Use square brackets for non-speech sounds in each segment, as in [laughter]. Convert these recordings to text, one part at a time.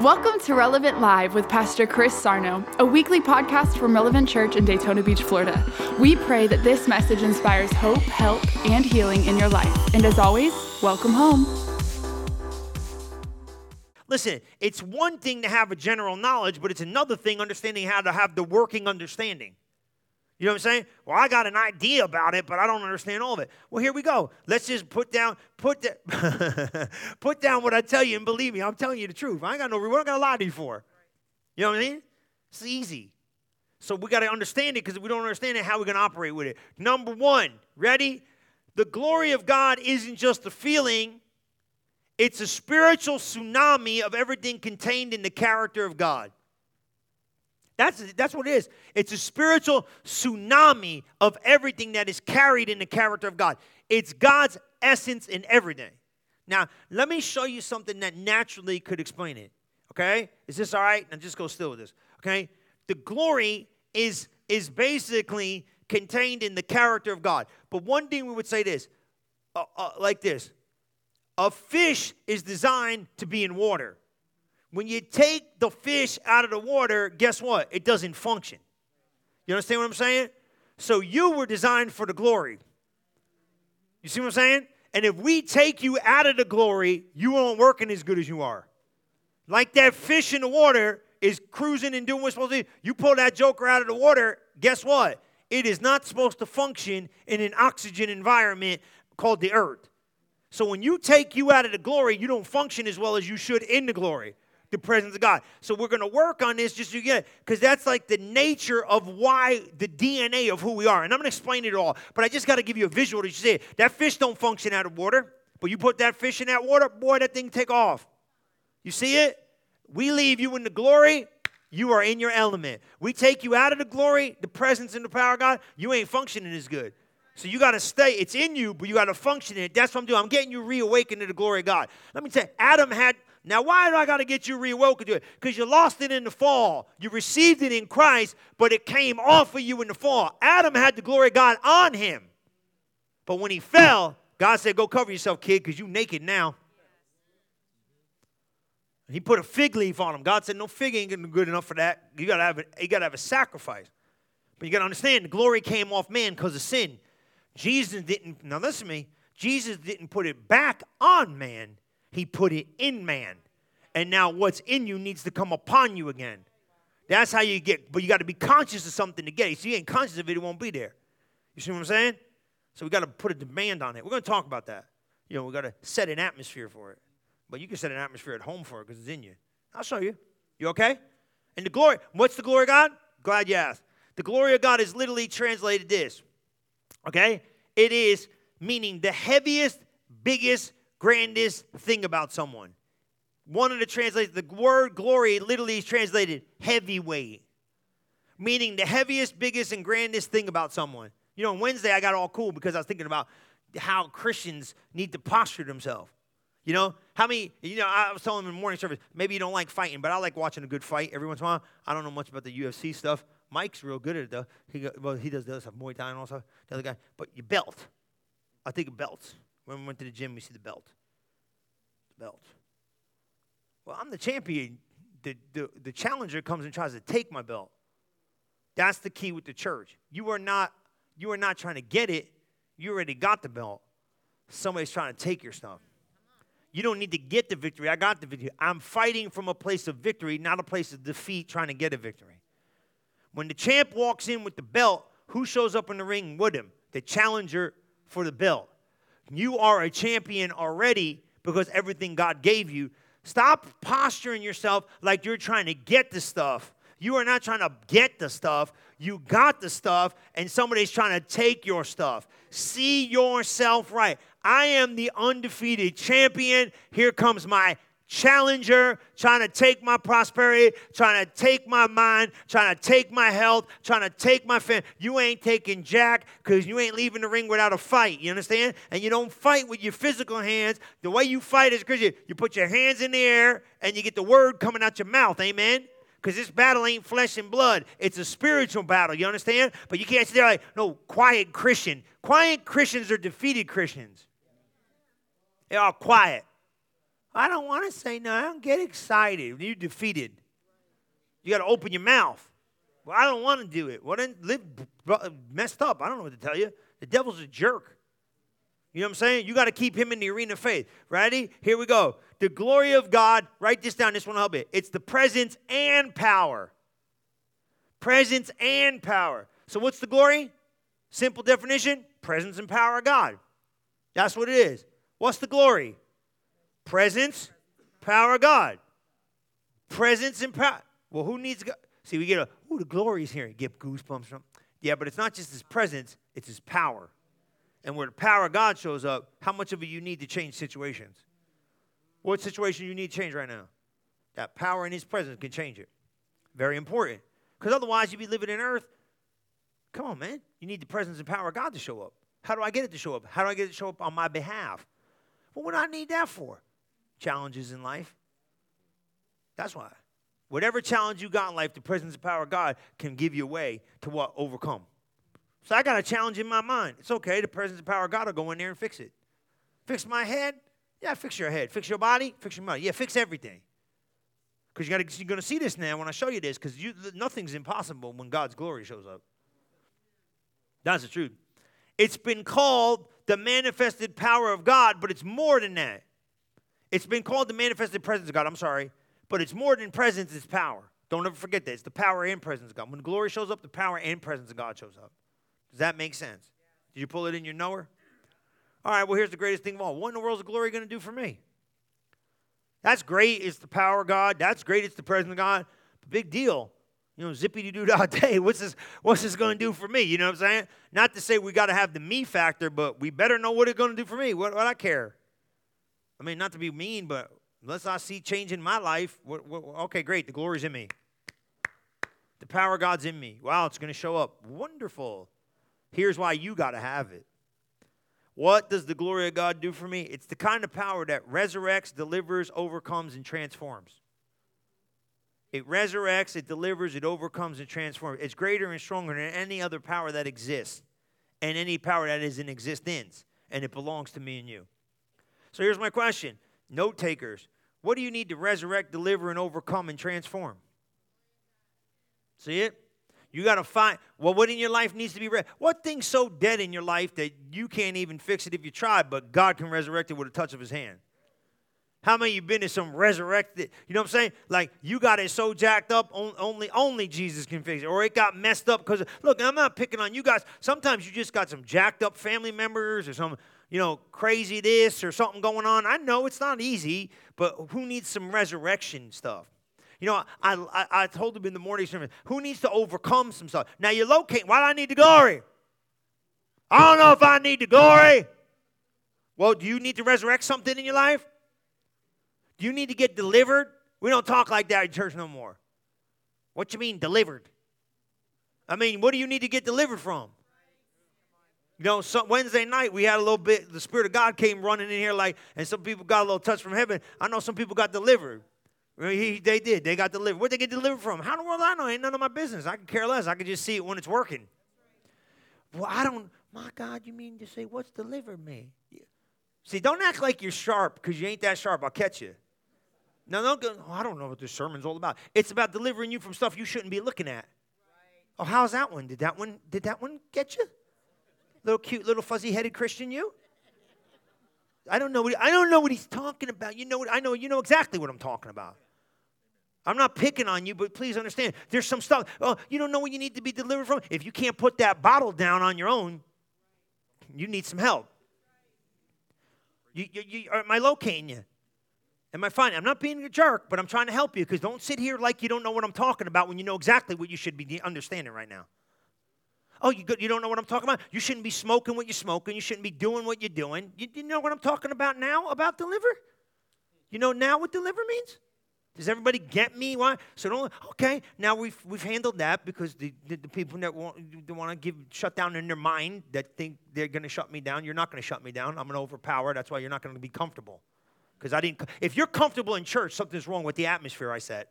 Welcome to Relevant Live with Pastor Chris Sarno, a weekly podcast from Relevant Church in Daytona Beach, Florida. We pray that this message inspires hope, help, and healing in your life. And as always, welcome home. Listen, it's one thing to have a general knowledge, but it's another thing understanding how to have the working understanding. You know what I'm saying? Well, I got an idea about it, but I don't understand all of it. Well, here we go. Let's just put down, put that, [laughs] put down what I tell you, and believe me, I'm telling you the truth. I ain't got no, we're not gonna lie to you for. You know what I mean? It's easy. So we got to understand it because if we don't understand it, how are we gonna operate with it? Number one, ready? The glory of God isn't just a feeling; it's a spiritual tsunami of everything contained in the character of God. That's, that's what it is. It's a spiritual tsunami of everything that is carried in the character of God. It's God's essence in everything. Now, let me show you something that naturally could explain it. Okay? Is this all right? Now just go still with this. Okay? The glory is, is basically contained in the character of God. But one thing we would say this, uh, uh, like this. A fish is designed to be in water. When you take the fish out of the water, guess what? It doesn't function. You understand what I'm saying? So you were designed for the glory. You see what I'm saying? And if we take you out of the glory, you aren't working as good as you are. Like that fish in the water is cruising and doing what's supposed to do. You pull that joker out of the water, guess what? It is not supposed to function in an oxygen environment called the earth. So when you take you out of the glory, you don't function as well as you should in the glory the presence of God. So we're going to work on this just you get it, because that's like the nature of why the DNA of who we are. And I'm going to explain it all, but I just got to give you a visual to see it. That fish don't function out of water, but you put that fish in that water, boy, that thing take off. You see it? We leave you in the glory. You are in your element. We take you out of the glory, the presence and the power of God. You ain't functioning as good. So you got to stay. It's in you, but you got to function in it. That's what I'm doing. I'm getting you reawakened to the glory of God. Let me tell you, Adam had now, why do I got to get you reawoken to it? Because you lost it in the fall. You received it in Christ, but it came off of you in the fall. Adam had the glory of God on him. But when he fell, God said, Go cover yourself, kid, because you naked now. he put a fig leaf on him. God said, No fig ain't good enough for that. You gotta have a, you gotta have a sacrifice. But you gotta understand the glory came off man because of sin. Jesus didn't, now listen to me, Jesus didn't put it back on man. He put it in man. And now what's in you needs to come upon you again. That's how you get, but you got to be conscious of something to get it. So you ain't conscious of it, it won't be there. You see what I'm saying? So we got to put a demand on it. We're going to talk about that. You know, we got to set an atmosphere for it. But you can set an atmosphere at home for it because it's in you. I'll show you. You okay? And the glory, what's the glory of God? Glad you asked. The glory of God is literally translated this. Okay? It is meaning the heaviest, biggest, grandest thing about someone. One of the translations, the word glory literally is translated heavyweight, meaning the heaviest, biggest, and grandest thing about someone. You know, on Wednesday I got all cool because I was thinking about how Christians need to posture themselves. You know, how many, you know, I was telling them in morning service, maybe you don't like fighting, but I like watching a good fight every once in a while. I don't know much about the UFC stuff. Mike's real good at it, though. He, well, he does the other stuff, Muay Thai and all stuff, the other guy. But your belt. I think of belts. When we went to the gym, we see the belt. The belt. Well, I'm the champion. The, the, the challenger comes and tries to take my belt. That's the key with the church. You are not you are not trying to get it. You already got the belt. Somebody's trying to take your stuff. You don't need to get the victory. I got the victory. I'm fighting from a place of victory, not a place of defeat, trying to get a victory. When the champ walks in with the belt, who shows up in the ring with him? The challenger for the belt. You are a champion already because everything God gave you. Stop posturing yourself like you're trying to get the stuff. You are not trying to get the stuff. You got the stuff, and somebody's trying to take your stuff. See yourself right. I am the undefeated champion. Here comes my challenger, trying to take my prosperity, trying to take my mind, trying to take my health, trying to take my family. You ain't taking jack because you ain't leaving the ring without a fight. You understand? And you don't fight with your physical hands. The way you fight is because you, you put your hands in the air and you get the word coming out your mouth. Amen? Because this battle ain't flesh and blood. It's a spiritual battle. You understand? But you can't sit there like, no, quiet Christian. Quiet Christians are defeated Christians. They are all quiet. I don't want to say no. I don't get excited. You're defeated. You got to open your mouth. Well, I don't want to do it. Well, then live messed up. I don't know what to tell you. The devil's a jerk. You know what I'm saying? You got to keep him in the arena of faith. Ready? Here we go. The glory of God, write this down. This one will help you. It's the presence and power. Presence and power. So, what's the glory? Simple definition presence and power of God. That's what it is. What's the glory? Presence, power of God. Presence and power. Well, who needs God? See, we get a, ooh, the glory is here. Get goosebumps from. Yeah, but it's not just his presence, it's his power. And where the power of God shows up, how much of it you need to change situations? What situation you need to change right now? That power in his presence can change it. Very important. Because otherwise you'd be living in earth. Come on, man. You need the presence and power of God to show up. How do I get it to show up? How do I get it to show up on my behalf? Well, what do I need that for? Challenges in life. That's why. Whatever challenge you got in life, the presence and power of God can give you a way to what? Overcome. So I got a challenge in my mind. It's okay. The presence and power of God will go in there and fix it. Fix my head? Yeah, fix your head. Fix your body? Fix your mind. Yeah, fix everything. Because you you're going to see this now when I show you this, because nothing's impossible when God's glory shows up. That's the truth. It's been called the manifested power of God, but it's more than that. It's been called the manifested presence of God. I'm sorry. But it's more than presence, it's power. Don't ever forget that. It's the power and presence of God. When glory shows up, the power and presence of God shows up. Does that make sense? Did you pull it in your knower? All right, well, here's the greatest thing of all. What in the world is glory going to do for me? That's great. It's the power of God. That's great. It's the presence of God. Big deal. You know, zippity doo all [laughs] day. What's this, what's this going to do for me? You know what I'm saying? Not to say we got to have the me factor, but we better know what it's going to do for me. What, what I care. I mean, not to be mean, but unless I see change in my life, what, what, okay, great. The glory's in me. The power of God's in me. Wow, it's going to show up. Wonderful. Here's why you got to have it. What does the glory of God do for me? It's the kind of power that resurrects, delivers, overcomes, and transforms. It resurrects, it delivers, it overcomes, and transforms. It's greater and stronger than any other power that exists and any power that is in existence, and it belongs to me and you. So here's my question Note takers, what do you need to resurrect, deliver, and overcome and transform? See it? You got to find, well, what in your life needs to be, re- what thing's so dead in your life that you can't even fix it if you try, but God can resurrect it with a touch of his hand? How many of you been in some resurrected, you know what I'm saying? Like you got it so jacked up, only only Jesus can fix it. Or it got messed up because, look, I'm not picking on you guys. Sometimes you just got some jacked up family members or some, you know, crazy this or something going on. I know it's not easy, but who needs some resurrection stuff? You know, I, I, I told him in the morning sermon, who needs to overcome some stuff? Now you locate, why do I need the glory? I don't know if I need the glory. Well, do you need to resurrect something in your life? Do you need to get delivered? We don't talk like that in church no more. What you mean delivered? I mean, what do you need to get delivered from? You know, some, Wednesday night we had a little bit. The Spirit of God came running in here, like, and some people got a little touch from heaven. I know some people got delivered. He, they did. They got delivered. Where'd they get delivered from? How in the world I know? Ain't none of my business. I can care less. I can just see it when it's working. Well, I don't. My God, you mean to say what's delivered me? See, don't act like you're sharp because you ain't that sharp. I'll catch you. No, don't go. Oh, I don't know what this sermon's all about. It's about delivering you from stuff you shouldn't be looking at. Right. Oh, how's that one? Did that one? Did that one get you? Little cute, little fuzzy-headed Christian, you? I don't know. What, I don't know what he's talking about. You know what? I know. You know exactly what I'm talking about. I'm not picking on you, but please understand there's some stuff. Oh, you don't know what you need to be delivered from? If you can't put that bottle down on your own, you need some help. You, you, you, am I locating you? Am I fine? I'm not being a jerk, but I'm trying to help you because don't sit here like you don't know what I'm talking about when you know exactly what you should be understanding right now. Oh, you, you don't know what I'm talking about? You shouldn't be smoking what you're smoking. You shouldn't be doing what you're doing. You, you know what I'm talking about now about deliver? You know now what deliver means? Does everybody get me? Why? So don't. Okay, now we've we've handled that because the, the, the people that want want to give shut down in their mind that think they're going to shut me down. You're not going to shut me down. I'm going to overpower. That's why you're not going to be comfortable. Because I didn't. If you're comfortable in church, something's wrong with the atmosphere. I said.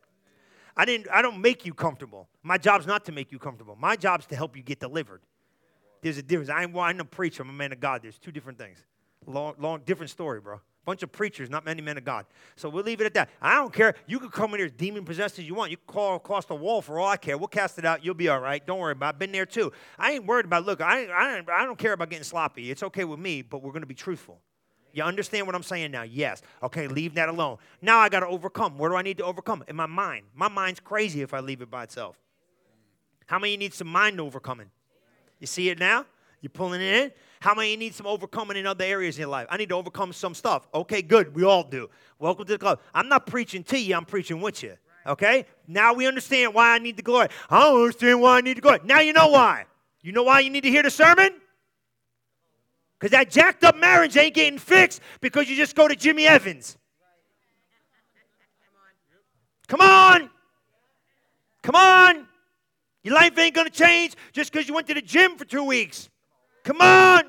I didn't. I don't make you comfortable. My job's not to make you comfortable. My job's to help you get delivered. There's a difference. I ain't, well, I'm a preacher. I'm a man of God. There's two different things. Long, long, different story, bro. Bunch of preachers, not many men of God. So we'll leave it at that. I don't care. You can come in here as demon possessed as you want. You can call across the wall for all I care. We'll cast it out. You'll be all right. Don't worry about it. I've been there too. I ain't worried about, look, I, I, I don't care about getting sloppy. It's okay with me, but we're going to be truthful. You understand what I'm saying now? Yes. Okay, leave that alone. Now I got to overcome. Where do I need to overcome? In my mind. My mind's crazy if I leave it by itself. How many need some mind overcoming? You see it now? You're pulling it in? How many need some overcoming in other areas in your life? I need to overcome some stuff. Okay, good. We all do. Welcome to the club. I'm not preaching to you, I'm preaching with you. Okay? Now we understand why I need the glory. I don't understand why I need the glory. Now you know why. You know why you need to hear the sermon? Because that jacked up marriage ain't getting fixed because you just go to Jimmy Evans. Come on. Come on. Your life ain't going to change just because you went to the gym for two weeks. Come on.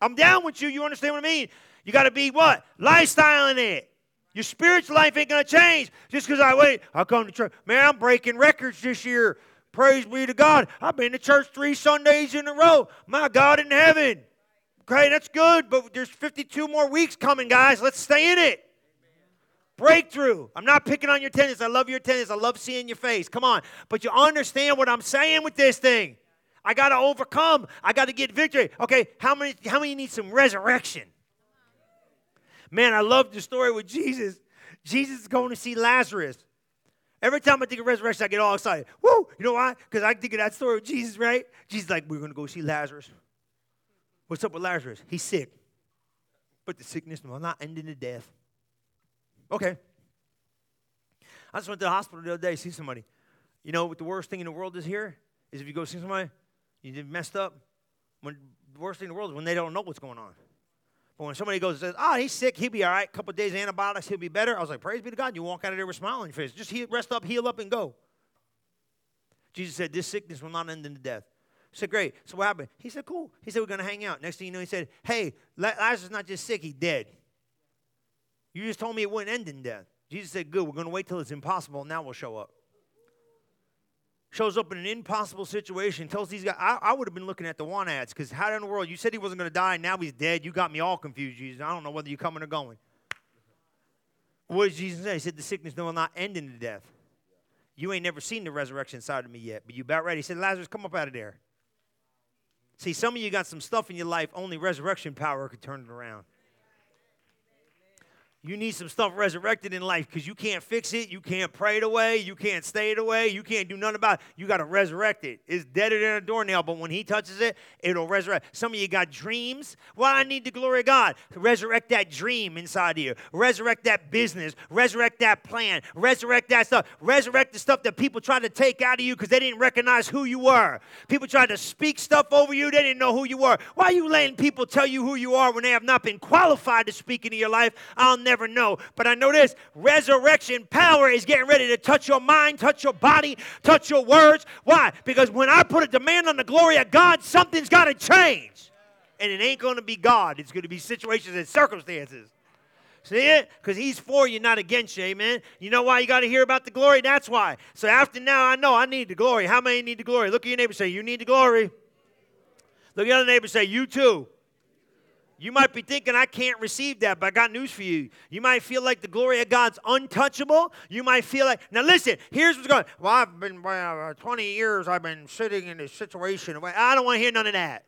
I'm down with you. You understand what I mean? You got to be what? Lifestyling it. Your spiritual life ain't going to change just because I wait. I'll come to church. Man, I'm breaking records this year. Praise be to God. I've been to church three Sundays in a row. My God in heaven. Okay, that's good, but there's 52 more weeks coming, guys. Let's stay in it. Breakthrough. I'm not picking on your attendance. I love your attendance. I love seeing your face. Come on. But you understand what I'm saying with this thing. I got to overcome. I got to get victory. Okay, how many how many need some resurrection? Man, I love the story with Jesus. Jesus is going to see Lazarus. Every time I think of resurrection, I get all excited. Woo! You know why? Because I think of that story with Jesus, right? Jesus like, we're going to go see Lazarus. What's up with Lazarus? He's sick. But the sickness will not end in the death. Okay. I just went to the hospital the other day, see somebody. You know what the worst thing in the world is here? Is if you go see somebody, you messed up. When the worst thing in the world is when they don't know what's going on. But when somebody goes and says, "Oh, he's sick, he'll be all right. A couple days of antibiotics, he'll be better," I was like, "Praise be to God!" You walk out of there with a smile on your face. Just heal, rest up, heal up, and go. Jesus said, "This sickness will not end in the death." Said, "Great." So what happened? He said, "Cool." He said, "We're gonna hang out." Next thing you know, he said, "Hey, Lazarus is not just sick; he's dead." You just told me it wouldn't end in death. Jesus said, Good, we're going to wait till it's impossible, now we'll show up. Shows up in an impossible situation, tells these guys, I, I would have been looking at the one ads because how in the world, you said he wasn't going to die, now he's dead. You got me all confused, Jesus. I don't know whether you're coming or going. What did Jesus say? He said, The sickness will not end in the death. You ain't never seen the resurrection side of me yet, but you about ready. He said, Lazarus, come up out of there. See, some of you got some stuff in your life, only resurrection power could turn it around. You need some stuff resurrected in life because you can't fix it. You can't pray it away. You can't stay it away. You can't do nothing about it. You got to resurrect it. It's deader than a doornail, but when He touches it, it'll resurrect. Some of you got dreams. Well, I need the glory of God. Resurrect that dream inside of you. Resurrect that business. Resurrect that plan. Resurrect that stuff. Resurrect the stuff that people tried to take out of you because they didn't recognize who you were. People tried to speak stuff over you. They didn't know who you were. Why are you letting people tell you who you are when they have not been qualified to speak into your life? I'll never never know. But I know this resurrection power is getting ready to touch your mind, touch your body, touch your words. Why? Because when I put a demand on the glory of God, something's got to change. And it ain't going to be God, it's going to be situations and circumstances. See it? Because he's for you, not against you. Amen. You know why you got to hear about the glory? That's why. So after now, I know I need the glory. How many need the glory? Look at your neighbor say, You need the glory. Look at your other neighbor say, You too. You might be thinking, I can't receive that, but I got news for you. You might feel like the glory of God's untouchable. You might feel like, now listen, here's what's going on. Well, I've been, uh, 20 years, I've been sitting in this situation. I don't want to hear none of that.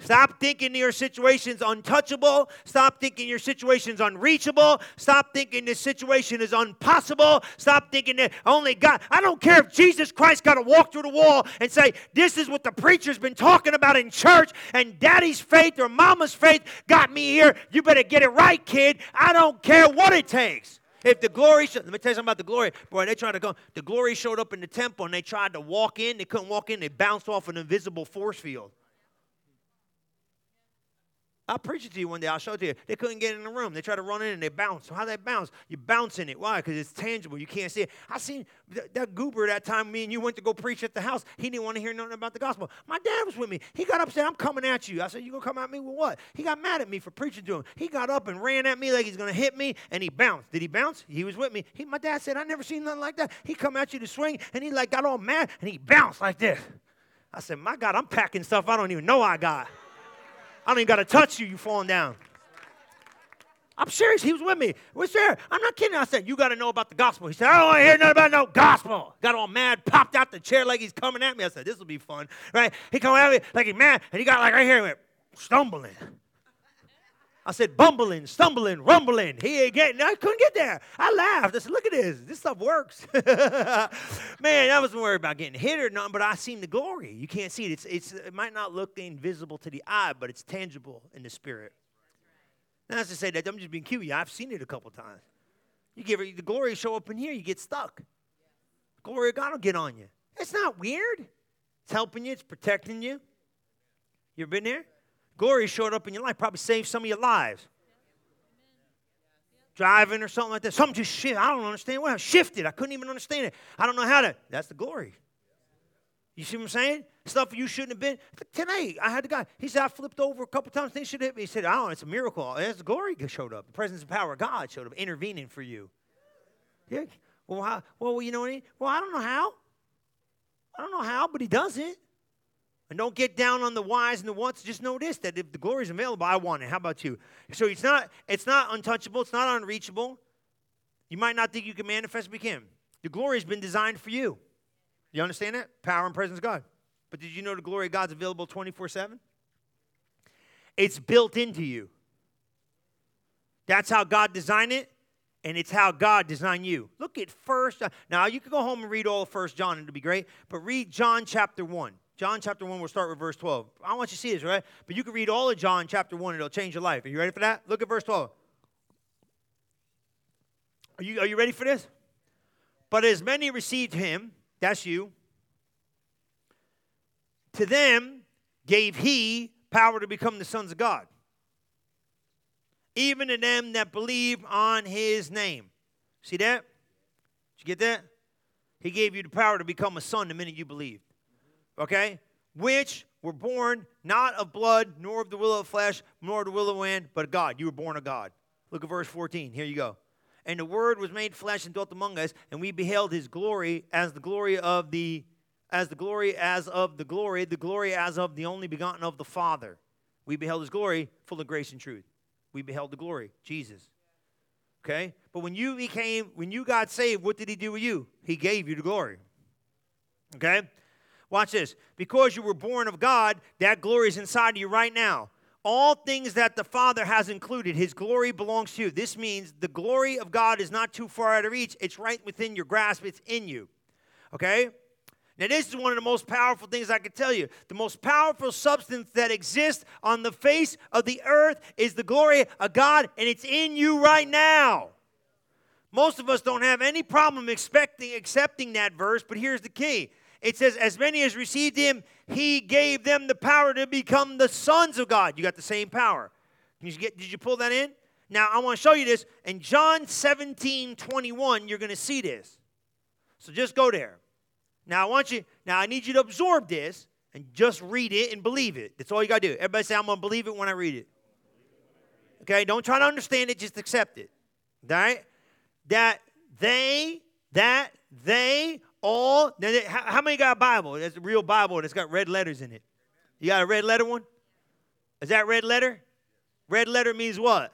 Stop thinking your situation's untouchable. Stop thinking your situation's unreachable. Stop thinking this situation is impossible. Stop thinking that only God. I don't care if Jesus Christ got to walk through the wall and say, This is what the preacher's been talking about in church, and daddy's faith or mama's faith got me here. You better get it right, kid. I don't care what it takes. If the glory, let me tell you something about the glory. Boy, they tried to go. The glory showed up in the temple and they tried to walk in. They couldn't walk in. They bounced off an invisible force field. I'll preach it to you one day. I'll show it to you. They couldn't get in the room. They tried to run in and they bounce. So how they bounce? You bounce in it. Why? Because it's tangible. You can't see it. I seen that, that goober that time me and you went to go preach at the house. He didn't want to hear nothing about the gospel. My dad was with me. He got up and I'm coming at you. I said, You gonna come at me with what? He got mad at me for preaching to him. He got up and ran at me like he's gonna hit me, and he bounced. Did he bounce? He was with me. He, my dad said, I never seen nothing like that. He come at you to swing, and he like got all mad and he bounced like this. I said, My God, I'm packing stuff I don't even know I got. I don't even got to touch you, you falling down. I'm serious. He was with me. What's there? I'm not kidding. I said, You got to know about the gospel. He said, I don't want to hear nothing about no gospel. Got all mad, popped out the chair like he's coming at me. I said, This will be fun. Right? He come at me like he's mad, and he got like right here, went, stumbling. I said, bumbling, stumbling, rumbling. He ain't getting, I couldn't get there. I laughed. I said, look at this. This stuff works. [laughs] Man, I wasn't worried about getting hit or nothing, but I seen the glory. You can't see it. It's, it's, it might not look invisible to the eye, but it's tangible in the spirit. Now, that's to say that I'm just being cute. I've seen it a couple times. You give it, the glory show up in here, you get stuck. The glory of God will get on you. It's not weird. It's helping you, it's protecting you. You ever been there? Glory showed up in your life, probably saved some of your lives. Driving or something like that. Something just shifted. I don't understand what shifted. I couldn't even understand it. I don't know how to. That's the glory. You see what I'm saying? Stuff you shouldn't have been. Today, I had the guy. He said, I flipped over a couple times. Things should hit me. He said, I don't know. It's a miracle. It's the glory showed up. The presence and power of God showed up, intervening for you. Yeah. Well, how, well, you know what I mean? Well, I don't know how. I don't know how, but he does it. And don't get down on the whys and the whats. Just this: that if the glory is available, I want it. How about you? So it's not. It's not untouchable. It's not unreachable. You might not think you can manifest, but you can. The glory has been designed for you. You understand that? Power and presence of God. But did you know the glory of God's available 24 7? It's built into you. That's how God designed it, and it's how God designed you. Look at first. Now you can go home and read all of First John, it'll be great. But read John chapter 1. John chapter 1, we'll start with verse 12. I want you to see this, right? But you can read all of John chapter 1, and it'll change your life. Are you ready for that? Look at verse 12. Are you, are you ready for this? But as many received him, that's you. To them gave he power to become the sons of God, even to them that believe on his name. See that? Did you get that? He gave you the power to become a son the minute you believed. Okay? Which were born not of blood, nor of the will of flesh, nor of the will of man, but of God. You were born of God. Look at verse 14. Here you go. And the Word was made flesh and dwelt among us, and we beheld His glory as the glory of the, as the glory as of the glory, the glory as of the only begotten of the Father. We beheld His glory, full of grace and truth. We beheld the glory, Jesus. Okay, but when you became, when you got saved, what did He do with you? He gave you the glory. Okay, watch this. Because you were born of God, that glory is inside of you right now all things that the Father has included, His glory belongs to you. This means the glory of God is not too far out of reach. It's right within your grasp, it's in you. Okay? Now, this is one of the most powerful things I can tell you. The most powerful substance that exists on the face of the earth is the glory of God, and it's in you right now. Most of us don't have any problem expecting, accepting that verse, but here's the key it says, As many as received him, he gave them the power to become the sons of God. You got the same power. Did you, get, did you pull that in? Now, I want to show you this. In John 17 21, you're going to see this. So just go there. Now, I want you, now I need you to absorb this and just read it and believe it. That's all you got to do. Everybody say, I'm going to believe it when I read it. Okay, don't try to understand it, just accept it. All right? That they, that they all, how many got a Bible? That's a real Bible and it's got red letters in it. You got a red letter one? Is that red letter? Red letter means what?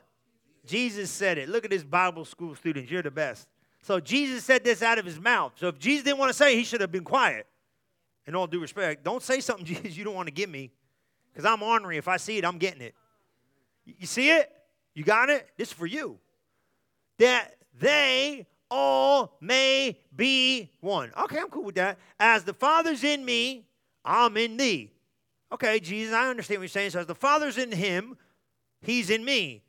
Jesus said it. Look at this Bible school students. You're the best. So Jesus said this out of his mouth. So if Jesus didn't want to say it, he should have been quiet. In all due respect, don't say something, [laughs] Jesus, you don't want to give me. Because I'm ornery. If I see it, I'm getting it. You see it? You got it? This is for you. That they all may be one. Okay, I'm cool with that. As the Father's in me, I'm in thee. Okay, Jesus, I understand what you're saying. So as the Father's in him, he's in me.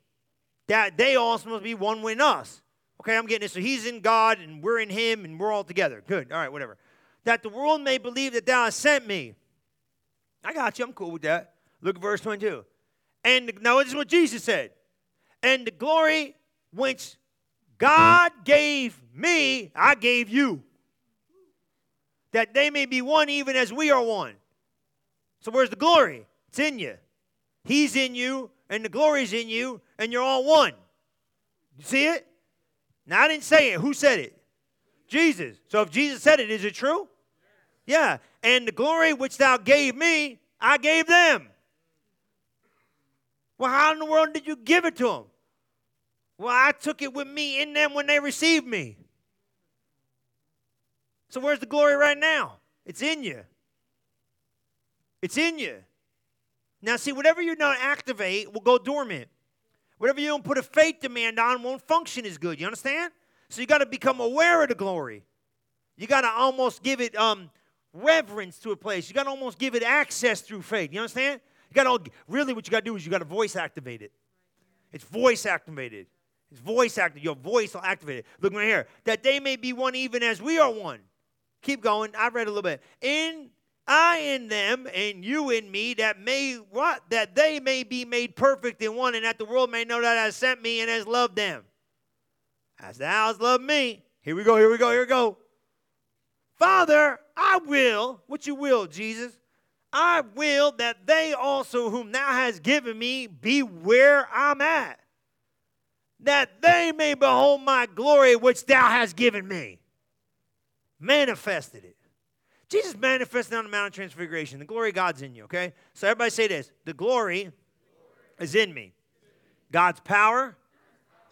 That they also must be one with us. Okay, I'm getting it. So he's in God and we're in him and we're all together. Good. All right, whatever. That the world may believe that thou hast sent me. I got you. I'm cool with that. Look at verse 22. And now this is what Jesus said. And the glory which God gave me, I gave you. That they may be one even as we are one. So where's the glory? It's in you. He's in you, and the glory's in you, and you're all one. You see it? Now, I didn't say it. Who said it? Jesus. So if Jesus said it, is it true? Yeah. And the glory which thou gave me, I gave them. Well, how in the world did you give it to them? Well, I took it with me in them when they received me. So where's the glory right now? It's in you. It's in you. Now, see, whatever you don't activate will go dormant. Whatever you don't put a faith demand on won't function as good. You understand? So you got to become aware of the glory. You got to almost give it um, reverence to a place. You got to almost give it access through faith. You understand? You got to really what you got to do is you got to voice activate it. It's voice activated. It's voice activated. Your voice will activate it. Look right here. That they may be one even as we are one. Keep going. I've read a little bit. In I in them and you in me, that may what? That they may be made perfect in one, and that the world may know that has sent me and has loved them. As thou hast loved me. Here we go, here we go, here we go. Father, I will, what you will, Jesus, I will that they also whom thou hast given me be where I'm at, that they may behold my glory which thou hast given me. Manifested it. Jesus manifested on the Mount of Transfiguration. The glory of God's in you, okay? So everybody say this the glory is in me. God's power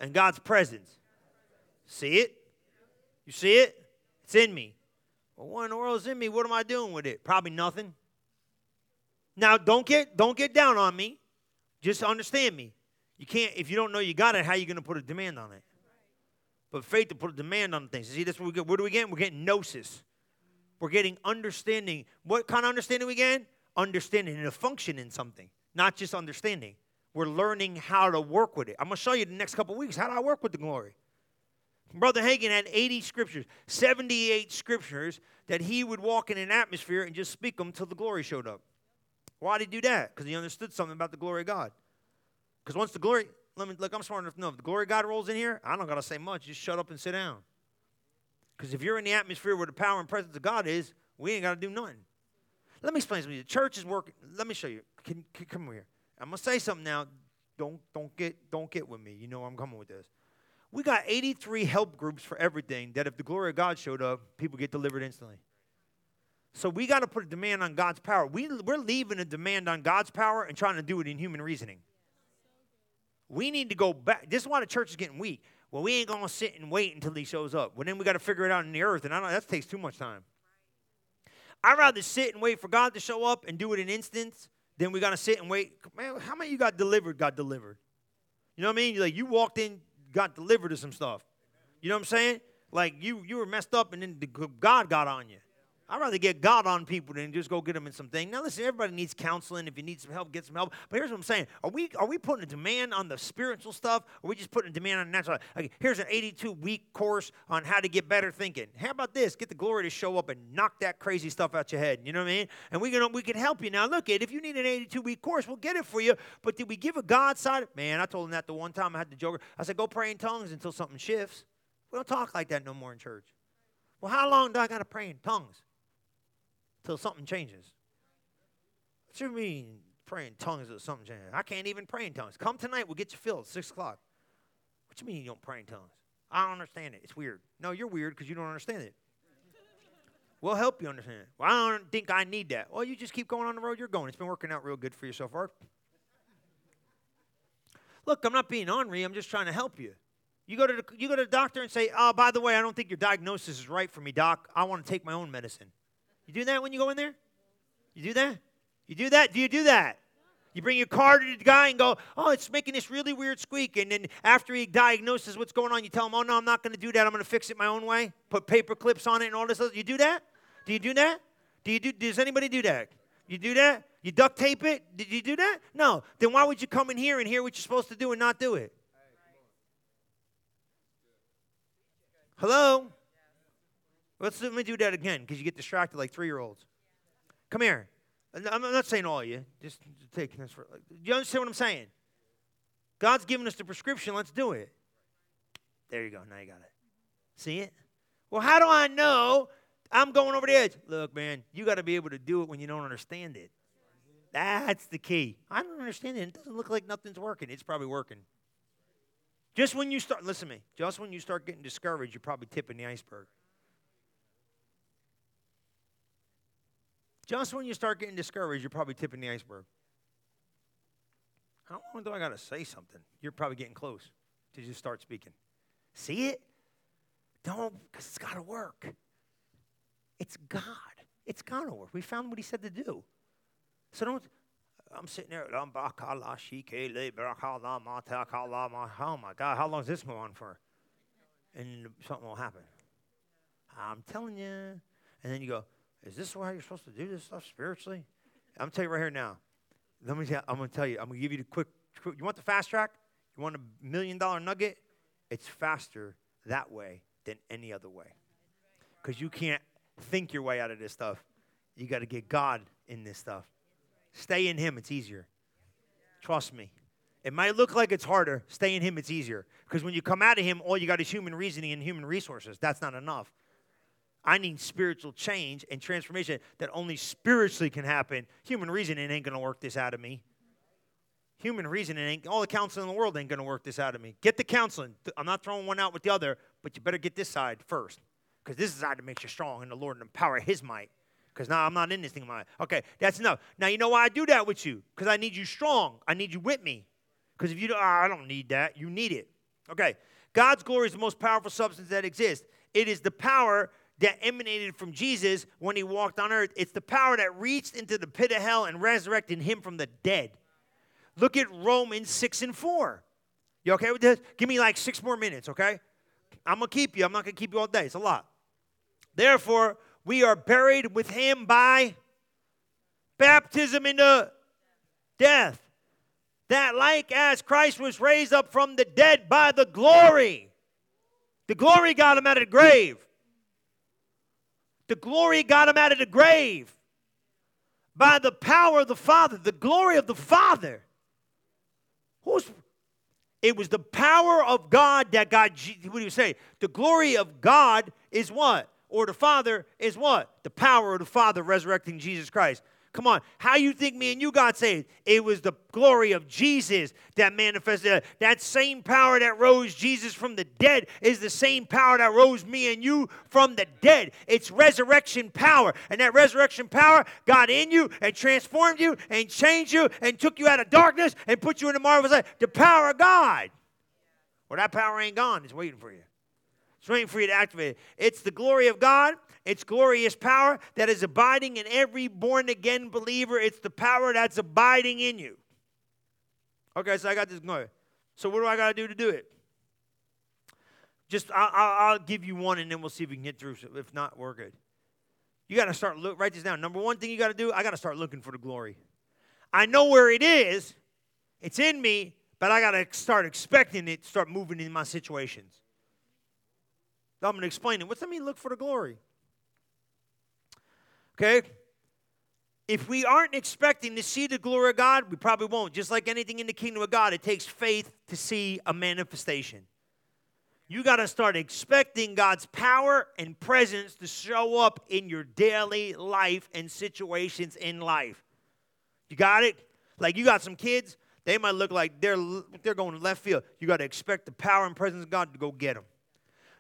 and God's presence. See it? You see it? It's in me. Well, what in the world is in me? What am I doing with it? Probably nothing. Now don't get don't get down on me. Just understand me. You can't if you don't know you got it, how are you going to put a demand on it? But faith to put a demand on things. See, that's what we get. What do we get? We're getting gnosis. We're getting understanding. What kind of understanding we get? Understanding and a function in something, not just understanding. We're learning how to work with it. I'm going to show you the next couple weeks. How do I work with the glory? Brother Hagin had 80 scriptures, 78 scriptures that he would walk in an atmosphere and just speak them till the glory showed up. Why did he do that? Because he understood something about the glory of God. Because once the glory, let me look, I'm smart enough to know if the glory of God rolls in here, I don't gotta say much. Just shut up and sit down. Because if you're in the atmosphere where the power and presence of God is, we ain't got to do nothing. Let me explain something. To you. The church is working. Let me show you. Can, can come here. I'm gonna say something now. Don't don't get don't get with me. You know I'm coming with this. We got 83 help groups for everything. That if the glory of God showed up, people get delivered instantly. So we got to put a demand on God's power. We, we're leaving a demand on God's power and trying to do it in human reasoning. We need to go back. This is why the church is getting weak. Well, we ain't gonna sit and wait until he shows up. Well, then we got to figure it out in the earth, and I know that takes too much time. I'd rather sit and wait for God to show up and do it in instance than we got to sit and wait. Man, how many you got delivered? Got delivered. You know what I mean? Like you walked in, got delivered to some stuff. You know what I'm saying? Like you you were messed up, and then the, God got on you. I'd rather get God on people than just go get them in something. Now, listen, everybody needs counseling. If you need some help, get some help. But here's what I'm saying: Are we are we putting a demand on the spiritual stuff, or are we just putting a demand on the natural? Like, here's an 82 week course on how to get better thinking. How about this? Get the glory to show up and knock that crazy stuff out your head. You know what I mean? And we can we can help you. Now, look, it if you need an 82 week course, we'll get it for you. But did we give a God side? Man, I told him that the one time I had the joker. I said, go pray in tongues until something shifts. We don't talk like that no more in church. Well, how long do I got to pray in tongues? Till something changes. What you mean praying tongues or something changes? I can't even pray in tongues. Come tonight, we'll get you filled. Six o'clock. What you mean you don't pray in tongues? I don't understand it. It's weird. No, you're weird because you don't understand it. We'll help you understand it. Well, I don't think I need that. Well, you just keep going on the road you're going. It's been working out real good for you so far. Look, I'm not being ornery. I'm just trying to help you. You go to the, you go to the doctor and say, "Oh, by the way, I don't think your diagnosis is right for me, doc. I want to take my own medicine." You do that when you go in there? You do that? You do that? Do you do that? You bring your car to the guy and go, oh, it's making this really weird squeak. And then after he diagnoses what's going on, you tell him, oh, no, I'm not going to do that. I'm going to fix it my own way. Put paper clips on it and all this. Other. You do that? Do you do that? Do you do, does anybody do that? You do that? You duct tape it? Did you do that? No. Then why would you come in here and hear what you're supposed to do and not do it? Hello? Let's let me do that again because you get distracted like three year olds. Come here. I'm not saying all of you. Just take this for. You understand what I'm saying? God's given us the prescription. Let's do it. There you go. Now you got it. See it? Well, how do I know I'm going over the edge? Look, man, you got to be able to do it when you don't understand it. That's the key. I don't understand it. It doesn't look like nothing's working. It's probably working. Just when you start, listen to me, just when you start getting discouraged, you're probably tipping the iceberg. Just when you start getting discouraged, you're probably tipping the iceberg. How long do I got to say something? You're probably getting close. to just start speaking. See it? Don't, because it's got to work. It's God. It's to work. We found what He said to do. So don't, I'm sitting there, oh my God, how long is this going on for? And something will happen. I'm telling you. And then you go, is this how you're supposed to do this stuff spiritually? I'm telling you right here now. Let me tell, I'm going to tell you, I'm going to give you the quick, quick, you want the fast track? You want a million dollar nugget? It's faster that way than any other way. Because you can't think your way out of this stuff. You got to get God in this stuff. Stay in Him, it's easier. Trust me. It might look like it's harder. Stay in Him, it's easier. Because when you come out of Him, all you got is human reasoning and human resources. That's not enough. I need spiritual change and transformation that only spiritually can happen. Human reasoning ain't going to work this out of me. Human reasoning ain't, all the counseling in the world ain't going to work this out of me. Get the counseling. I'm not throwing one out with the other, but you better get this side first. Because this side makes you strong in the Lord and empower His might. Because now I'm not in this thing. My okay, that's enough. Now you know why I do that with you? Because I need you strong. I need you with me. Because if you don't, oh, I don't need that. You need it. Okay. God's glory is the most powerful substance that exists. It is the power that emanated from Jesus when he walked on earth. It's the power that reached into the pit of hell and resurrected him from the dead. Look at Romans 6 and 4. You okay with this? Give me like six more minutes, okay? I'm going to keep you. I'm not going to keep you all day. It's a lot. Therefore, we are buried with him by baptism into death. That, like as Christ was raised up from the dead by the glory, the glory got him out of the grave. The glory got him out of the grave by the power of the Father, the glory of the Father. Who's it was the power of God that got what do you say? The glory of God is what? Or the Father is what? The power of the Father resurrecting Jesus Christ. Come on. How you think me and you got saved? It was the glory of Jesus that manifested. That same power that rose Jesus from the dead is the same power that rose me and you from the dead. It's resurrection power. And that resurrection power got in you and transformed you and changed you and took you out of darkness and put you in the marvelous light. The power of God. Well, that power ain't gone. It's waiting for you. It's waiting for you to activate it. It's the glory of God. It's glorious power that is abiding in every born again believer. It's the power that's abiding in you. Okay, so I got this going. So what do I got to do to do it? Just I'll, I'll, give you one, and then we'll see if we can get through. If not, we're good. You got to start look. Write this down. Number one thing you got to do. I got to start looking for the glory. I know where it is. It's in me, but I got to start expecting it. Start moving in my situations. I'm going to explain it. What's that mean, look for the glory? Okay? If we aren't expecting to see the glory of God, we probably won't. Just like anything in the kingdom of God, it takes faith to see a manifestation. You got to start expecting God's power and presence to show up in your daily life and situations in life. You got it? Like you got some kids, they might look like they're they're going left field. You got to expect the power and presence of God to go get them.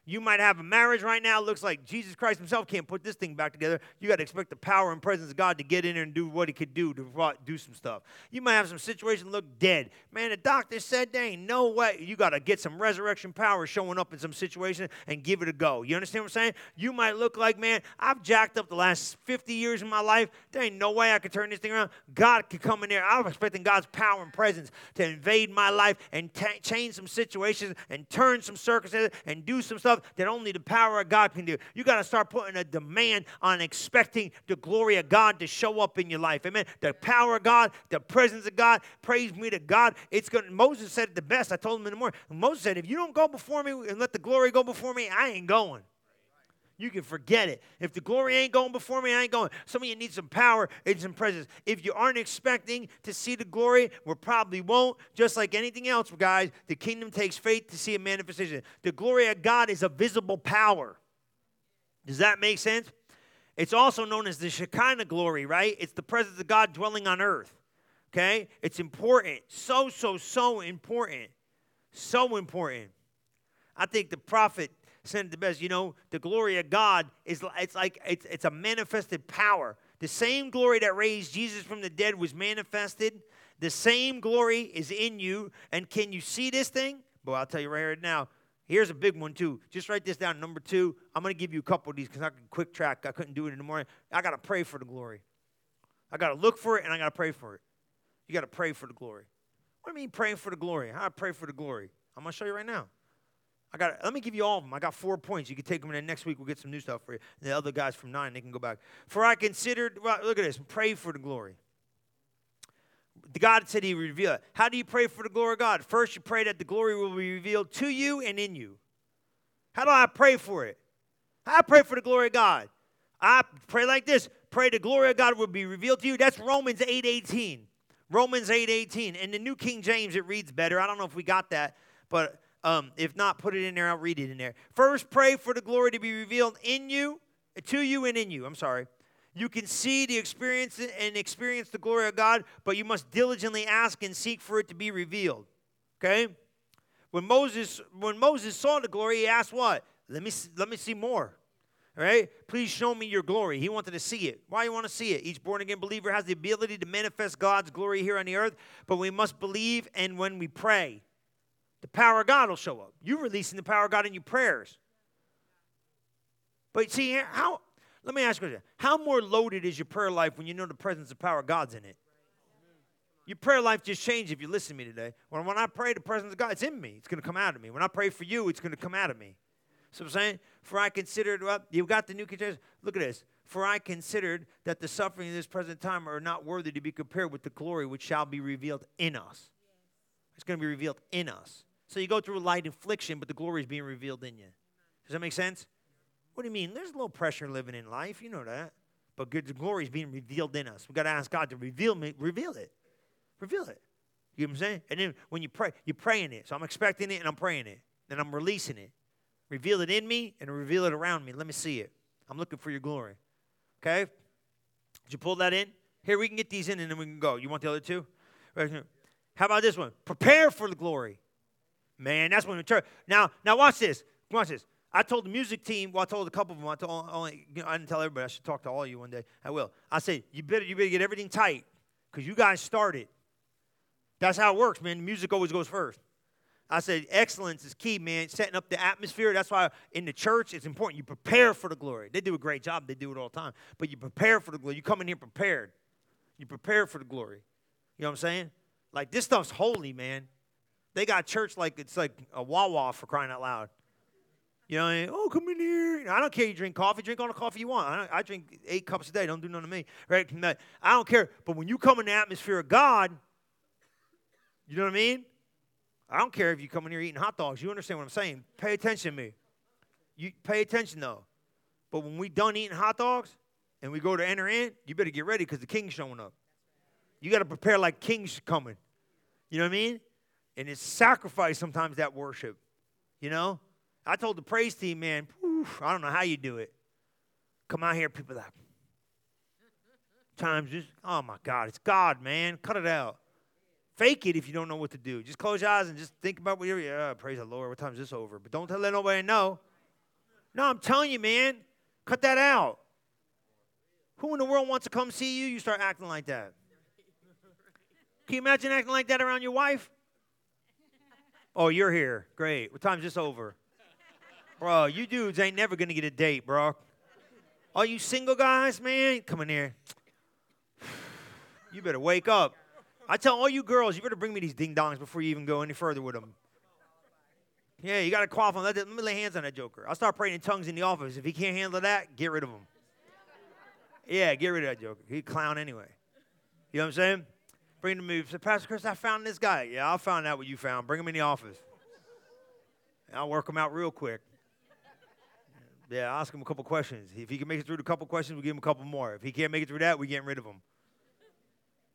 You might have a marriage right now, looks like Jesus Christ himself can't put this thing back together. You got to expect the power and presence of God to get in there and do what he could do to do some stuff. You might have some situation look dead. Man, the doctor said there ain't no way. You got to get some resurrection power showing up in some situation and give it a go. You understand what I'm saying? You might look like, man, I've jacked up the last 50 years of my life. There ain't no way I could turn this thing around. God could come in there. I'm expecting God's power and presence to invade my life and t- change some situations and turn some circumstances and do some stuff stuff that only the power of God can do. You got to start putting a demand on expecting the glory of God to show up in your life. Amen. The power of God, the presence of God, praise me to God. It's going Moses said it the best. I told him in the morning. Moses said, if you don't go before me and let the glory go before me, I ain't going you can forget it. If the glory ain't going before me, I ain't going. Some of you need some power and some presence. If you aren't expecting to see the glory, we probably won't. Just like anything else, guys, the kingdom takes faith to see a manifestation. The glory of God is a visible power. Does that make sense? It's also known as the Shekinah glory, right? It's the presence of God dwelling on earth. Okay? It's important. So, so, so important. So important. I think the prophet it the best. You know, the glory of God is it's like it's, it's a manifested power. The same glory that raised Jesus from the dead was manifested. The same glory is in you. And can you see this thing? But I'll tell you right here now, here's a big one too. Just write this down. Number two, I'm going to give you a couple of these because I can quick track. I couldn't do it in the morning. I got to pray for the glory. I got to look for it and I got to pray for it. You got to pray for the glory. What do you mean praying for the glory? How I pray for the glory? I'm going to show you right now. I got. Let me give you all of them. I got four points. You can take them, and then next week we'll get some new stuff for you. And the other guys from nine, they can go back. For I considered. Well, look at this. Pray for the glory. God said He reveal it. How do you pray for the glory of God? First, you pray that the glory will be revealed to you and in you. How do I pray for it? I pray for the glory of God. I pray like this. Pray the glory of God will be revealed to you. That's Romans 8 18. Romans 8 18. In the New King James, it reads better. I don't know if we got that, but um, if not, put it in there. I'll read it in there. First, pray for the glory to be revealed in you, to you, and in you. I'm sorry. You can see the experience and experience the glory of God, but you must diligently ask and seek for it to be revealed. Okay? When Moses when Moses saw the glory, he asked what? Let me let me see more. Right? Please show me your glory. He wanted to see it. Why you want to see it? Each born again believer has the ability to manifest God's glory here on the earth, but we must believe and when we pray the power of God will show up. You're releasing the power of God in your prayers. But see, how, let me ask you How more loaded is your prayer life when you know the presence of power of God's in it? Your prayer life just changed if you listen to me today. When, when I pray, the presence of God, it's in me. It's going to come out of me. When I pray for you, it's going to come out of me. So I'm saying, for I considered, well, you've got the new Look at this. For I considered that the suffering of this present time are not worthy to be compared with the glory which shall be revealed in us. It's going to be revealed in us. So you go through a light affliction, but the glory is being revealed in you. Does that make sense? What do you mean? There's a little pressure living in life. You know that. But the glory is being revealed in us. We've got to ask God to reveal me, reveal it. Reveal it. You know what I'm saying? And then when you pray, you're praying it. So I'm expecting it and I'm praying it. And I'm releasing it. Reveal it in me and reveal it around me. Let me see it. I'm looking for your glory. Okay? Did you pull that in? Here, we can get these in and then we can go. You want the other two? How about this one? Prepare for the glory. Man, that's when we turn. Now, now watch this. Watch this. I told the music team. Well, I told a couple of them. I told only. You know, I didn't tell everybody. I should talk to all of you one day. I will. I said you better you better get everything tight because you guys started. That's how it works, man. Music always goes first. I said excellence is key, man. Setting up the atmosphere. That's why in the church it's important. You prepare for the glory. They do a great job. They do it all the time. But you prepare for the glory. You come in here prepared. You prepare for the glory. You know what I'm saying? Like this stuff's holy, man. They got church like it's like a Wawa for crying out loud. You know, I mean? oh, come in here. I don't care you drink coffee. Drink all the coffee you want. I, I drink eight cups a day. Don't do nothing to me. Right? I don't care. But when you come in the atmosphere of God, you know what I mean? I don't care if you come in here eating hot dogs. You understand what I'm saying? Pay attention to me. You pay attention though. But when we done eating hot dogs and we go to enter in, you better get ready because the king's showing up. You got to prepare like king's coming. You know what I mean? And it's sacrifice sometimes that worship. You know? I told the praise team, man, I don't know how you do it. Come out here, people that times just, oh my God, it's God, man. Cut it out. Fake it if you don't know what to do. Just close your eyes and just think about what you're, yeah, praise the Lord. What time is this over? But don't let nobody know. No, I'm telling you, man, cut that out. Who in the world wants to come see you? You start acting like that. Can you imagine acting like that around your wife? Oh, you're here. Great. What time's this over? Bro, you dudes ain't never gonna get a date, bro. All you single guys, man, come in here. [sighs] You better wake up. I tell all you girls, you better bring me these ding dongs before you even go any further with them. Yeah, you got to qualify. Let, let me lay hands on that joker. I'll start praying in tongues in the office. If he can't handle that, get rid of him. Yeah, get rid of that joker. He clown anyway. You know what I'm saying? Bring to me. Say, Pastor Chris, I found this guy. Yeah, I found out what you found. Bring him in the office. I'll work him out real quick. Yeah, ask him a couple questions. If he can make it through the couple questions, we give him a couple more. If he can't make it through that, we getting rid of him.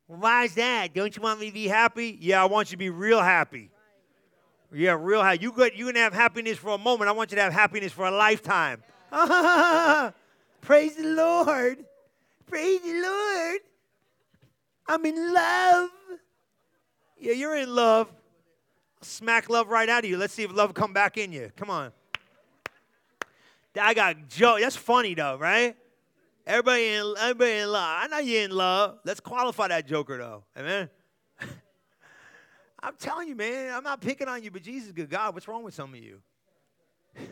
Well, why is that? Don't you want me to be happy? Yeah, I want you to be real happy. Yeah, real happy. You got you can have happiness for a moment. I want you to have happiness for a lifetime. [laughs] Praise the Lord. Praise the Lord. I'm in love. Yeah, you're in love. Smack love right out of you. Let's see if love come back in you. Come on. I got joke. That's funny though, right? Everybody in everybody in love. I know you're in love. Let's qualify that joker though. Amen. [laughs] I'm telling you, man, I'm not picking on you, but Jesus good God. What's wrong with some of you? [laughs]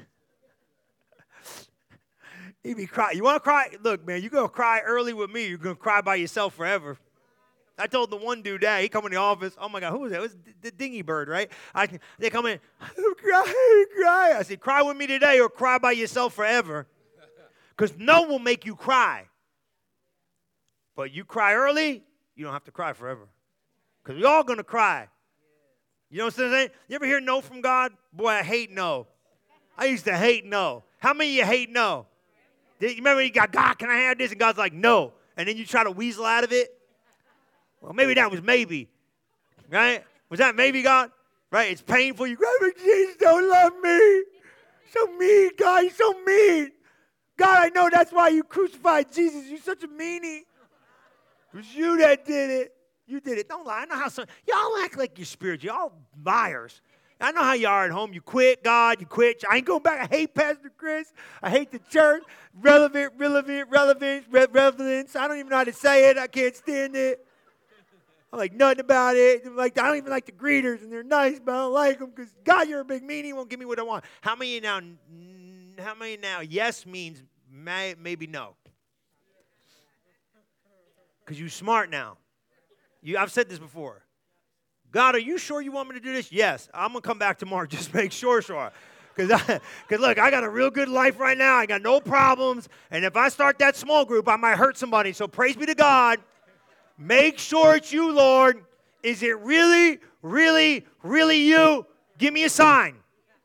you be cry. You want to cry? Look, man, you're to cry early with me. You're to cry by yourself forever. I told the one dude that he come in the office. Oh my God, who was that? It was the dingy bird, right? I, they come in, cry, cry. I said, cry with me today or cry by yourself forever. Because no will make you cry. But you cry early, you don't have to cry forever. Because we all to cry. You know what I'm saying? You ever hear no from God? Boy, I hate no. I used to hate no. How many of you hate no? You remember you got, God, can I have this? And God's like, no. And then you try to weasel out of it. Well, maybe that was maybe. Right? Was that maybe God? Right? It's painful. You grab oh, Jesus don't love me. So mean, God. You're so mean. God, I know that's why you crucified Jesus. You're such a meanie. It was you that did it. You did it. Don't lie. I know how some y'all act like you're spiritual. Y'all liars. I know how you are at home. You quit God. You quit. I ain't going back. I hate Pastor Chris. I hate the church. Relevant, relevant, relevant, re- relevance. I don't even know how to say it. I can't stand it. I like nothing about it. Like I don't even like the greeters, and they're nice, but I don't like them because God, you're a big meanie. Won't give me what I want. How many now? How many now? Yes means may, maybe no. Because you smart now. You, I've said this before. God, are you sure you want me to do this? Yes. I'm gonna come back tomorrow. [laughs] Just make sure, sure. Because because look, I got a real good life right now. I got no problems. And if I start that small group, I might hurt somebody. So praise be to God. Make sure it's you, Lord. Is it really, really, really you? Give me a sign.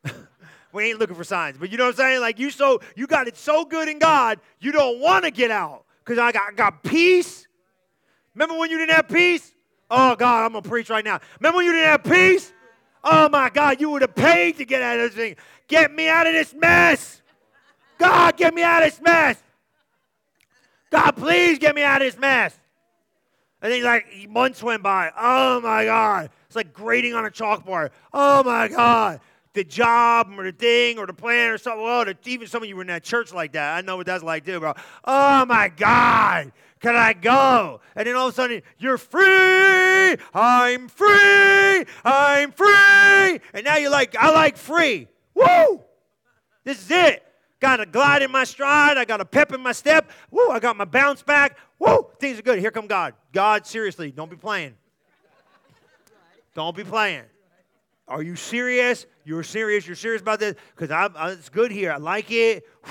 [laughs] we ain't looking for signs, but you know what I'm saying? Like you so you got it so good in God, you don't want to get out. Because I got, I got peace. Remember when you didn't have peace? Oh God, I'm gonna preach right now. Remember when you didn't have peace? Oh my God, you would have paid to get out of this thing. Get me out of this mess. God, get me out of this mess. God, please get me out of this mess. And then like months went by. Oh my God. It's like grading on a chalkboard. Oh my God. The job or the thing or the plan or something. Well, even some of you were in that church like that. I know what that's like too, bro. Oh my God. Can I go? And then all of a sudden, you're free. I'm free. I'm free. And now you're like, I like free. Woo! This is it. I got a glide in my stride. I got a pep in my step. Woo! I got my bounce back. Woo! Things are good. Here come God. God, seriously, don't be playing. Don't be playing. Are you serious? You're serious. You're serious about this? Because I'm. it's good here. I like it. [sighs]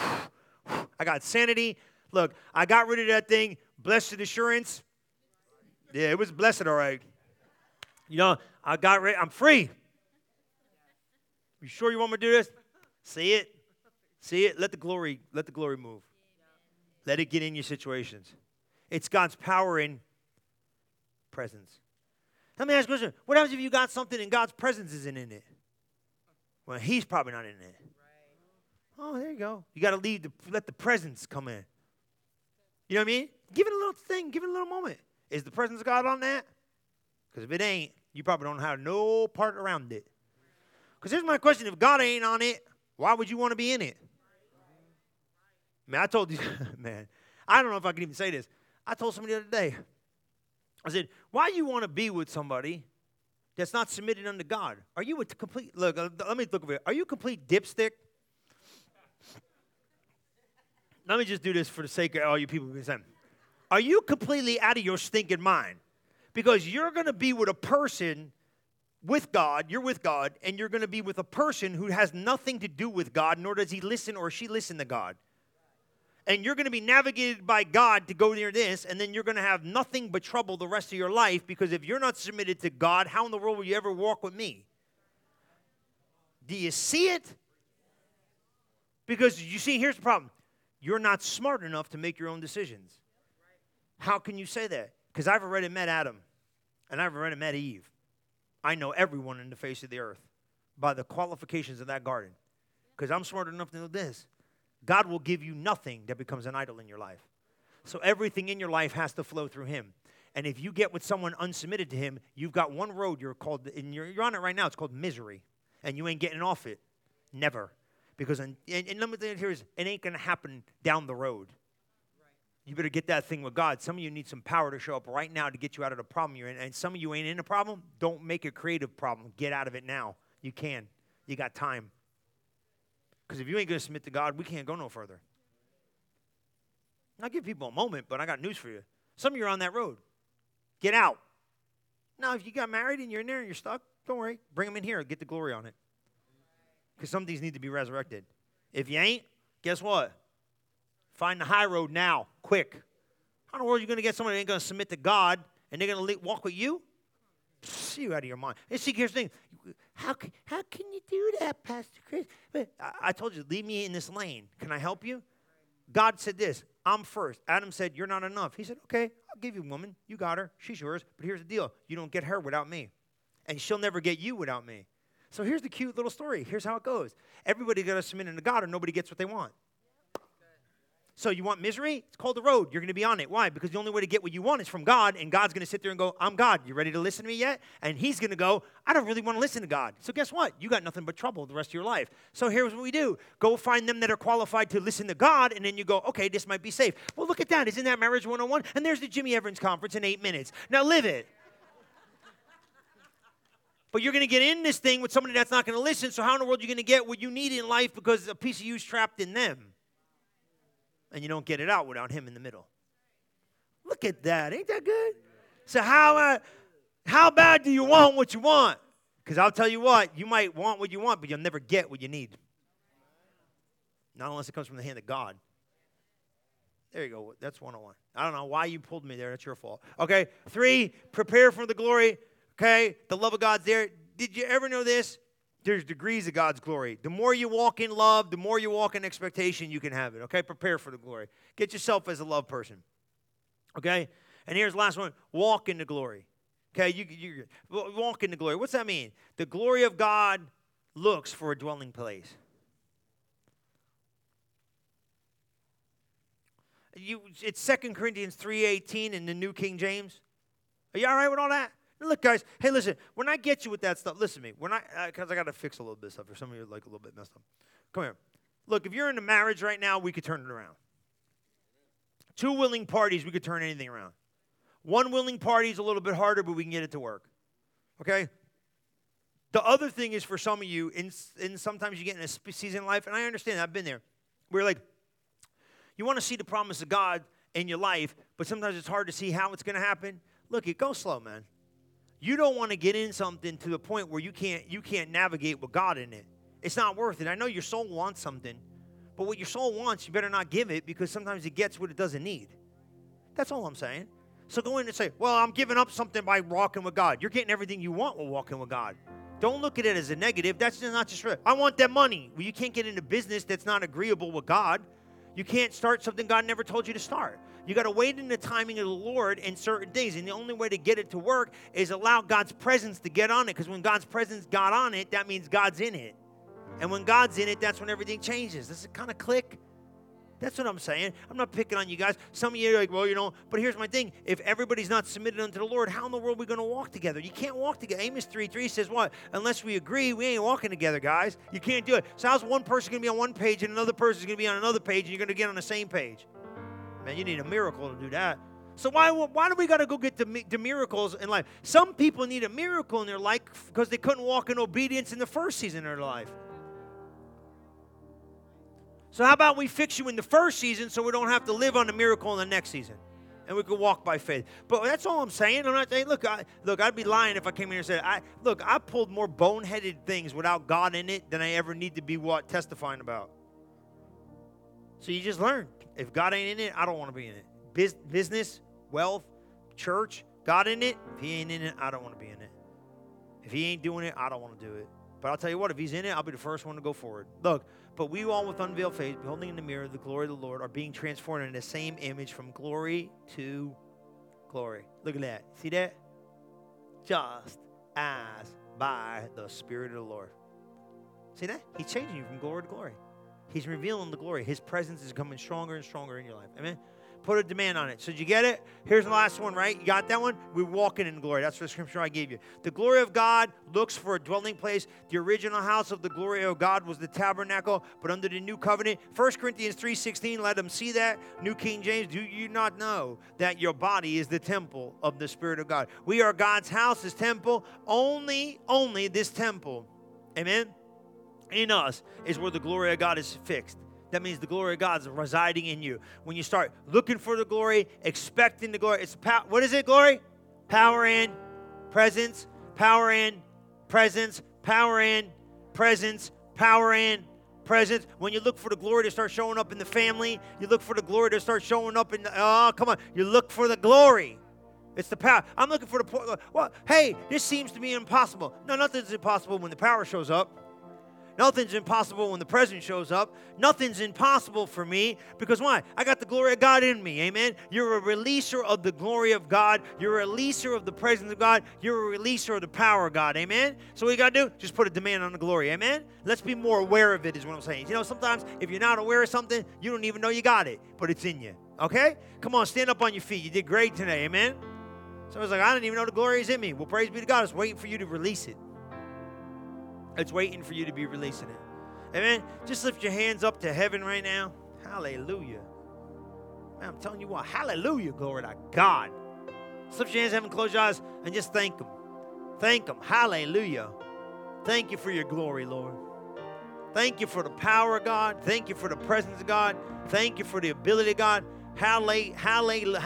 I got sanity. Look, I got rid of that thing. Blessed assurance. Yeah, it was blessed, all right. You know, I got rid. I'm free. You sure you want me to do this? See it. See it. Let the glory. Let the glory move. Let it get in your situations. It's God's power in presence. Let me ask you a question. What happens if you got something and God's presence isn't in it? Well, He's probably not in it. Oh, there you go. You got to leave the, let the presence come in. You know what I mean? Give it a little thing. Give it a little moment. Is the presence of God on that? Because if it ain't, you probably don't have no part around it. Because here's my question: If God ain't on it, why would you want to be in it? Man, I told you, [laughs] man, I don't know if I can even say this. I told somebody the other day, I said, why you want to be with somebody that's not submitted unto God? Are you a complete, look, uh, let me look over here. Are you a complete dipstick? let me just do this for the sake of all you people who Are you completely out of your stinking mind? Because you're going to be with a person with God, you're with God, and you're going to be with a person who has nothing to do with God, nor does he listen or she listen to God and you're going to be navigated by God to go near this, and then you're going to have nothing but trouble the rest of your life because if you're not submitted to God, how in the world will you ever walk with me? Do you see it? Because you see, here's the problem you're not smart enough to make your own decisions. How can you say that? Because I've already met Adam and I've already met Eve. I know everyone in the face of the earth by the qualifications of that garden. Because I'm smart enough to know this God will give you nothing that becomes an idol in your life. So everything in your life has to flow through Him. And if you get with someone unsubmitted to Him, you've got one road you're called, and you're, you're on it right now. It's called misery, and you ain't getting off it, never. Because and, and let me tell you here is it ain't gonna happen down the road. You better get that thing with God. Some of you need some power to show up right now to get you out of the problem you're in. And some of you ain't in a problem. Don't make a creative problem. Get out of it now. You can. You got time. Because if you ain't going to submit to God, we can't go no further. I'll give people a moment, but I got news for you. Some of you are on that road. Get out. Now, if you got married and you're in there and you're stuck, don't worry. Bring them in here. Get the glory on it. Because some of these need to be resurrected. If you ain't, guess what? Find the high road now, quick. How in the world are you going to get someone that ain't going to submit to God and they're going to walk with you? See you out of your mind. And see, here's the thing. How can, how can you do that, Pastor Chris? But I, I told you, leave me in this lane. Can I help you? God said this I'm first. Adam said, You're not enough. He said, Okay, I'll give you a woman. You got her. She's yours. But here's the deal you don't get her without me. And she'll never get you without me. So here's the cute little story. Here's how it goes everybody got to submit into God, or nobody gets what they want. So you want misery? It's called the road. You're going to be on it. Why? Because the only way to get what you want is from God, and God's going to sit there and go, I'm God. You ready to listen to me yet? And He's going to go, I don't really want to listen to God. So guess what? You got nothing but trouble the rest of your life. So here's what we do go find them that are qualified to listen to God, and then you go, okay, this might be safe. Well, look at that. Isn't that Marriage 101? And there's the Jimmy Evans conference in eight minutes. Now live it. But you're going to get in this thing with somebody that's not going to listen. So how in the world are you going to get what you need in life because a piece of you's trapped in them? And you don't get it out without him in the middle. Look at that. Ain't that good? So how uh, how bad do you want what you want? Because I'll tell you what, you might want what you want, but you'll never get what you need. Not unless it comes from the hand of God. There you go. That's 101. I don't know why you pulled me there. That's your fault. Okay. Three, prepare for the glory. Okay. The love of God's there. Did you ever know this? There's degrees of God's glory. The more you walk in love, the more you walk in expectation, you can have it. Okay? Prepare for the glory. Get yourself as a love person. Okay? And here's the last one walk in the glory. Okay? You, you walk in the glory. What's that mean? The glory of God looks for a dwelling place. You, it's Second Corinthians 3.18 in the New King James. Are you all right with all that? Look, guys, hey, listen, when I get you with that stuff, listen to me. When I, because uh, I got to fix a little bit of stuff for some of you like a little bit messed up. Come here. Look, if you're in a marriage right now, we could turn it around. Two willing parties, we could turn anything around. One willing party is a little bit harder, but we can get it to work. Okay? The other thing is for some of you, in, in sometimes you get in a season in life, and I understand, I've been there, where like, you want to see the promise of God in your life, but sometimes it's hard to see how it's going to happen. Look, it goes slow, man. You don't want to get in something to the point where you can't you can't navigate with God in it. It's not worth it. I know your soul wants something, but what your soul wants, you better not give it because sometimes it gets what it doesn't need. That's all I'm saying. So go in and say, "Well, I'm giving up something by walking with God." You're getting everything you want while walking with God. Don't look at it as a negative. That's just not just I want that money. Well, you can't get into business that's not agreeable with God. You can't start something God never told you to start. You got to wait in the timing of the Lord in certain things. And the only way to get it to work is allow God's presence to get on it. Because when God's presence got on it, that means God's in it. And when God's in it, that's when everything changes. Does it kind of click? That's what I'm saying. I'm not picking on you guys. Some of you are like, well, you know, but here's my thing. If everybody's not submitted unto the Lord, how in the world are we going to walk together? You can't walk together. Amos 3 3 says what? Unless we agree, we ain't walking together, guys. You can't do it. So how's one person going to be on one page and another person's going to be on another page and you're going to get on the same page? Man, you need a miracle to do that. So why, why do we got to go get the, the miracles in life? Some people need a miracle in their life because they couldn't walk in obedience in the first season of their life. So how about we fix you in the first season so we don't have to live on the miracle in the next season? And we can walk by faith. But that's all I'm saying. I'm not saying, look, I, look, I'd be lying if I came here and said, I, look, I pulled more boneheaded things without God in it than I ever need to be what testifying about. So you just learn. If God ain't in it, I don't want to be in it. Biz- business, wealth, church, God in it. If He ain't in it, I don't want to be in it. If He ain't doing it, I don't want to do it. But I'll tell you what, if He's in it, I'll be the first one to go forward. Look, but we all with unveiled face, beholding in the mirror the glory of the Lord, are being transformed in the same image from glory to glory. Look at that. See that? Just as by the Spirit of the Lord. See that? He's changing you from glory to glory. He's revealing the glory. His presence is coming stronger and stronger in your life. Amen. Put a demand on it. So did you get it? Here's the last one, right? You got that one? We're walking in glory. That's the scripture I gave you. The glory of God looks for a dwelling place. The original house of the glory of God was the tabernacle, but under the new covenant, 1 Corinthians 3:16, let them see that. New King James, do you not know that your body is the temple of the Spirit of God? We are God's house, his temple. Only, only this temple. Amen. In us is where the glory of God is fixed that means the glory of God is residing in you. When you start looking for the glory, expecting the glory, it's power. What is it, glory? Power in, presence, power in, presence, power in, presence, power in, presence. When you look for the glory to start showing up in the family, you look for the glory to start showing up in, the, oh, come on, you look for the glory. It's the power. I'm looking for the, well, hey, this seems to be impossible. No, nothing's impossible when the power shows up. Nothing's impossible when the presence shows up. Nothing's impossible for me because why? I got the glory of God in me. Amen. You're a releaser of the glory of God. You're a releaser of the presence of God. You're a releaser of the power of God. Amen. So what you got to do? Just put a demand on the glory. Amen. Let's be more aware of it, is what I'm saying. You know, sometimes if you're not aware of something, you don't even know you got it, but it's in you. Okay? Come on, stand up on your feet. You did great today. Amen. Someone's like, I didn't even know the glory is in me. Well, praise be to God. I was waiting for you to release it. It's waiting for you to be releasing it. Amen. Just lift your hands up to heaven right now. Hallelujah. Man, I'm telling you what, hallelujah, glory to God. Just lift your hands, heaven, close your eyes, and just thank Him. Thank Him. Hallelujah. Thank you for your glory, Lord. Thank you for the power of God. Thank you for the presence of God. Thank you for the ability of God. Hallelujah. Hallelujah.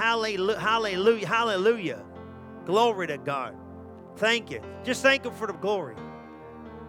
Hallelujah. Hallelujah. Glory to God. Thank you. Just thank Him for the glory.